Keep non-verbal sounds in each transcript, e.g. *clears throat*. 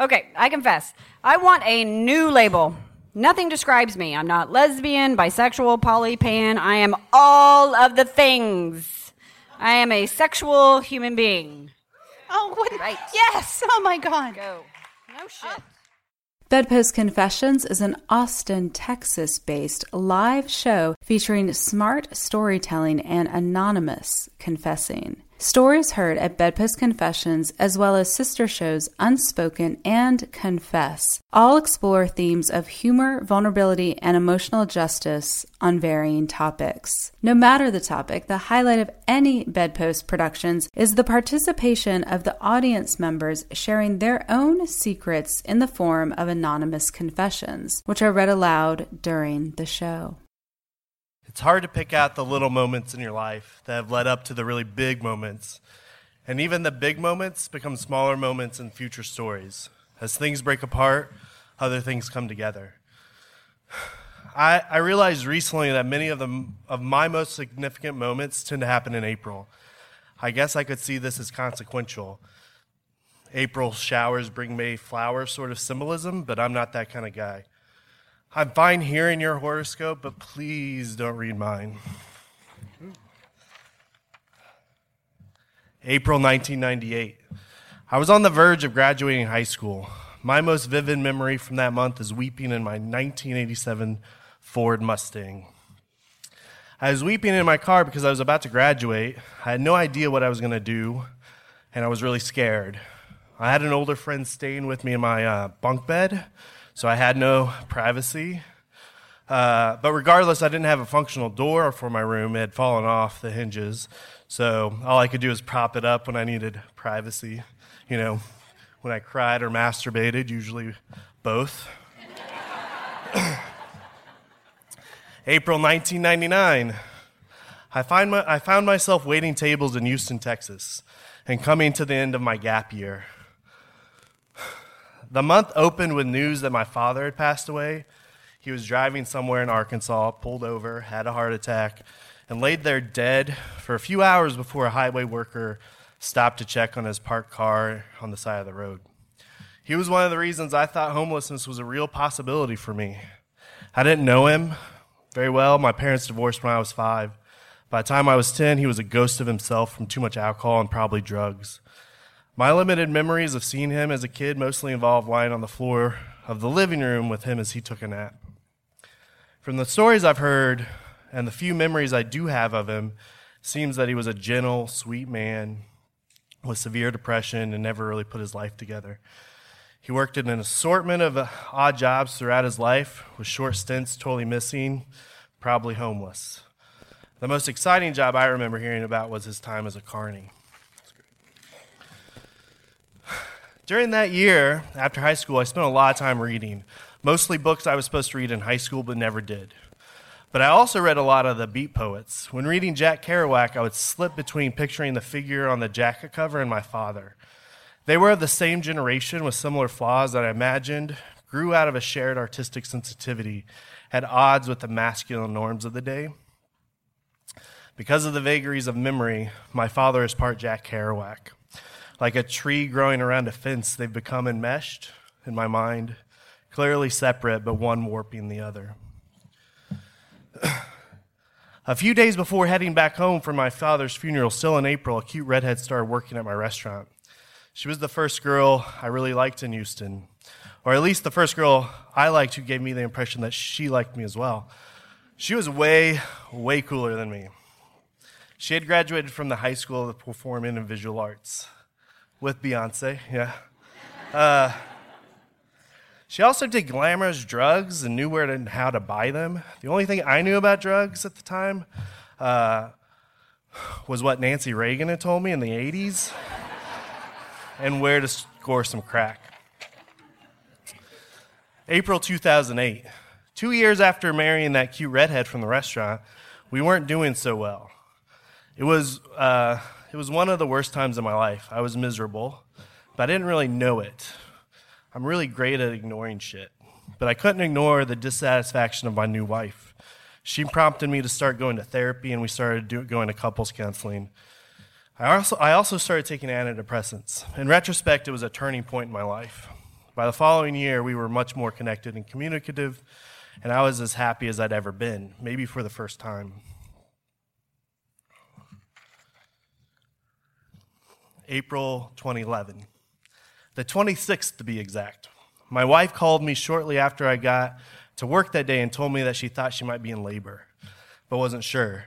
Okay, I confess. I want a new label. Nothing describes me. I'm not lesbian, bisexual, poly, pan. I am all of the things. I am a sexual human being. Oh, what? Right. Yes. Oh my God. Go. No shit. Uh. Bedpost Confessions is an Austin, Texas based live show featuring smart storytelling and anonymous confessing. Stories heard at Bedpost Confessions, as well as sister shows Unspoken and Confess, all explore themes of humor, vulnerability, and emotional justice on varying topics. No matter the topic, the highlight of any Bedpost productions is the participation of the audience members sharing their own secrets in the form of anonymous confessions, which are read aloud during the show. It's hard to pick out the little moments in your life that have led up to the really big moments. And even the big moments become smaller moments in future stories. As things break apart, other things come together. I, I realized recently that many of, the, of my most significant moments tend to happen in April. I guess I could see this as consequential. April showers bring May flowers sort of symbolism, but I'm not that kind of guy. I'm fine hearing your horoscope, but please don't read mine. April 1998. I was on the verge of graduating high school. My most vivid memory from that month is weeping in my 1987 Ford Mustang. I was weeping in my car because I was about to graduate. I had no idea what I was going to do, and I was really scared. I had an older friend staying with me in my uh, bunk bed, so I had no privacy. Uh, but regardless, I didn't have a functional door for my room. It had fallen off the hinges. So all I could do was prop it up when I needed privacy. You know, when I cried or masturbated, usually both. *coughs* April 1999. I, find my, I found myself waiting tables in Houston, Texas, and coming to the end of my gap year. The month opened with news that my father had passed away. He was driving somewhere in Arkansas, pulled over, had a heart attack, and laid there dead for a few hours before a highway worker stopped to check on his parked car on the side of the road. He was one of the reasons I thought homelessness was a real possibility for me. I didn't know him very well. My parents divorced when I was five. By the time I was 10, he was a ghost of himself from too much alcohol and probably drugs. My limited memories of seeing him as a kid mostly involved lying on the floor of the living room with him as he took a nap. From the stories I've heard and the few memories I do have of him, seems that he was a gentle, sweet man with severe depression and never really put his life together. He worked in an assortment of odd jobs throughout his life, with short stints totally missing, probably homeless. The most exciting job I remember hearing about was his time as a carny. During that year, after high school, I spent a lot of time reading, mostly books I was supposed to read in high school but never did. But I also read a lot of the beat poets. When reading Jack Kerouac, I would slip between picturing the figure on the jacket cover and my father. They were of the same generation with similar flaws that I imagined grew out of a shared artistic sensitivity at odds with the masculine norms of the day. Because of the vagaries of memory, my father is part Jack Kerouac. Like a tree growing around a fence, they've become enmeshed in my mind, clearly separate, but one warping the other. a few days before heading back home for my father's funeral, still in April, a cute redhead started working at my restaurant. She was the first girl I really liked in Houston, or at least the first girl I liked who gave me the impression that she liked me as well. She was way, way cooler than me. She had graduated from the high school of the performing and visual arts with Beyonce, yeah. Uh, she also did glamorous drugs and knew where and how to buy them. The only thing I knew about drugs at the time uh, was what Nancy Reagan had told me in the 80s and where to score some crack. April 2008. Two years after marrying that cute redhead from the restaurant, we weren't doing so well. It was, uh, it was one of the worst times of my life. I was miserable, but I didn't really know it. I'm really great at ignoring shit, but I couldn't ignore the dissatisfaction of my new wife. She prompted me to start going to therapy, and we started do, going to couples counseling. I also, I also started taking antidepressants. In retrospect, it was a turning point in my life. By the following year, we were much more connected and communicative, and I was as happy as I'd ever been, maybe for the first time. April 2011, the 26th to be exact. My wife called me shortly after I got to work that day and told me that she thought she might be in labor, but wasn't sure.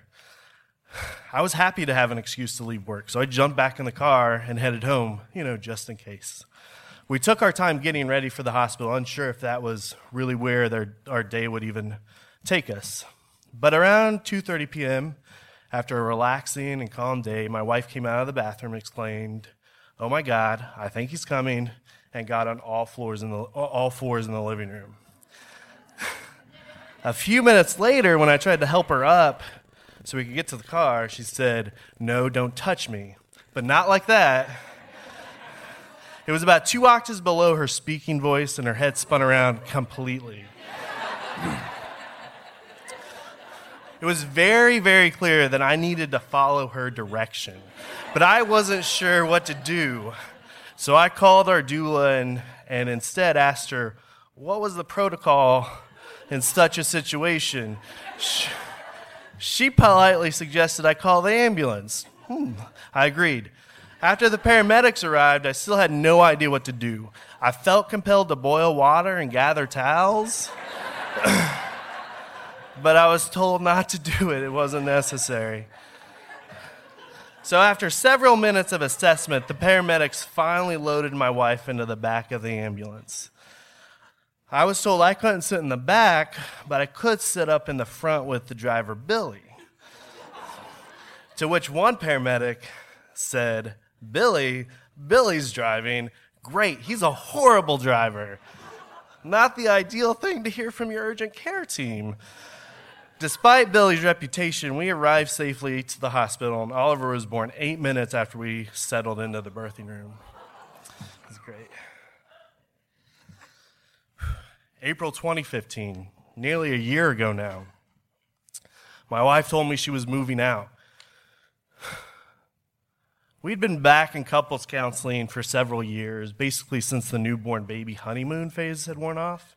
*sighs* I was happy to have an excuse to leave work, so I jumped back in the car and headed home, you know, just in case. We took our time getting ready for the hospital, unsure if that was really where their, our day would even take us. But around 2:30 p.m., after a relaxing and calm day, my wife came out of the bathroom and exclaimed, "Oh my God, I think he's coming!" and got on all floors in the all fours in the living room. a few minutes later, when I tried to help her up so we could get to the car, she said, "No, don't touch me," but not like that. It was about two octaves below her speaking voice, and her head spun around completely. It was very, very clear that I needed to follow her direction, but I wasn't sure what to do. So I called our doula and, and instead asked her, What was the protocol in such a situation? She, she politely suggested I call the ambulance. Hmm, I agreed. After the paramedics arrived, I still had no idea what to do. I felt compelled to boil water and gather towels, *clears throat* but I was told not to do it. It wasn't necessary. So, after several minutes of assessment, the paramedics finally loaded my wife into the back of the ambulance. I was told I couldn't sit in the back, but I could sit up in the front with the driver, Billy. to which one paramedic said, Billy, Billy's driving. Great, he's a horrible driver. Not the ideal thing to hear from your urgent care team. Despite Billy's reputation, we arrived safely to the hospital, and Oliver was born eight minutes after we settled into the birthing room. It was great. April 2015, nearly a year ago now. My wife told me she was moving out. We'd been back in couples counseling for several years, basically since the newborn baby honeymoon phase had worn off.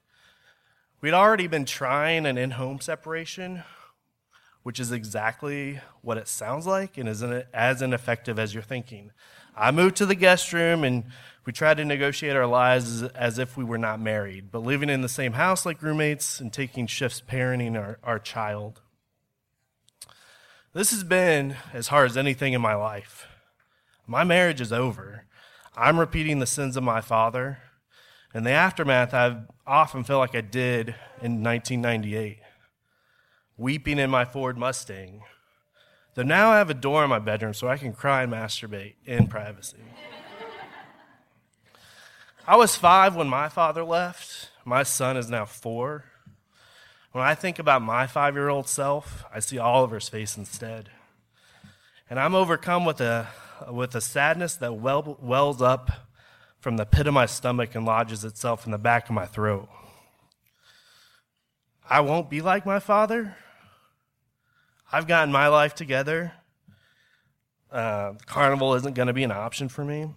We'd already been trying an in home separation, which is exactly what it sounds like and isn't as ineffective as you're thinking. I moved to the guest room and we tried to negotiate our lives as, if we were not married, but living in the same house like roommates and taking shifts parenting our, our child. This has been as hard as anything in my life. My marriage is over. I'm repeating the sins of my father. In the aftermath, I often feel like I did in 1998, weeping in my Ford Mustang. Though now I have a door in my bedroom so I can cry and masturbate in privacy. I was five when my father left. My son is now four. When I think about my five year old self, I see Oliver's face instead. And I'm overcome with a with a sadness that well, wells up from the pit of my stomach and lodges itself in the back of my throat. I won't be like my father. I've gotten my life together. Uh, carnival isn't going to be an option for me.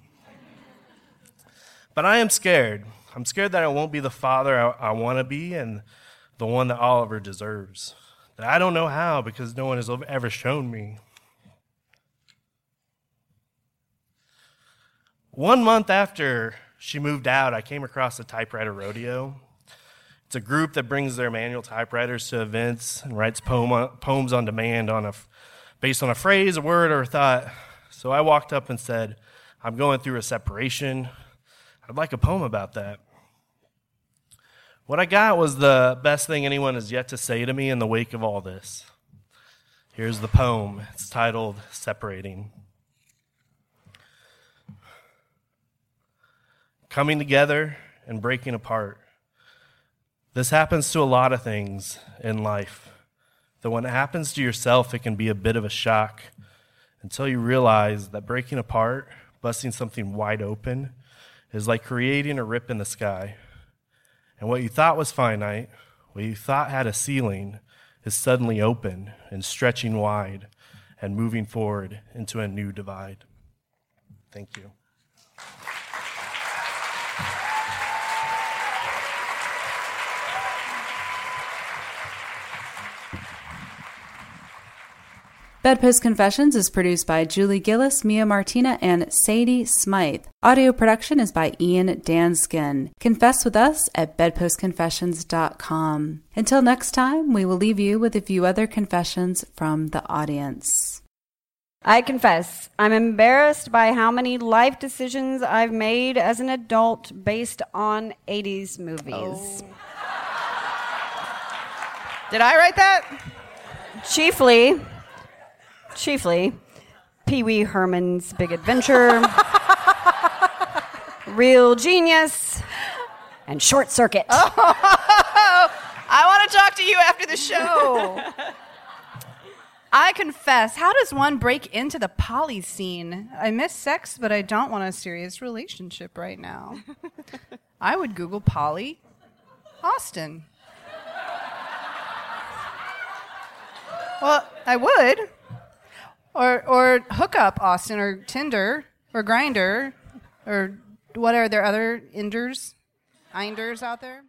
But I am scared. I'm scared that I won't be the father I, I want to be and the one that Oliver deserves. That I don't know how because no one has ever shown me. One month after she moved out, I came across the typewriter rodeo. It's a group that brings their manual typewriters to events and writes poem, poems on demand on a, based on a phrase, a word, or a thought. So I walked up and said, I'm going through a separation. I'd like a poem about that. What I got was the best thing anyone has yet to say to me in the wake of all this. Here's the poem. It's titled Separating. Coming together and breaking apart. This happens to a lot of things in life. That when it happens to yourself, it can be a bit of a shock until you realize that breaking apart, busting something wide open, is like creating a rip in the sky. And what you thought was finite, what you thought had a ceiling, is suddenly open and stretching wide and moving forward into a new divide. Thank you. Bedpost Confessions is produced by Julie Gillis, Mia Martina, and Sadie Smythe. Audio production is by Ian Danskin. Confess with us at bedpostconfessions.com. Until next time, we will leave you with a few other confessions from the audience. I confess, I'm embarrassed by how many life decisions I've made as an adult based on 80s movies. Oh. Did I write that? Chiefly, chiefly, Pee Wee Herman's Big Adventure, *laughs* Real Genius, and Short Circuit. *laughs* I want to talk to you after the show. *laughs* I confess, how does one break into the poly scene? I miss sex, but I don't want a serious relationship right now. I would Google poly Austin. Well, I would. Or or hookup Austin or Tinder or Grindr or what are there other inders, inders out there?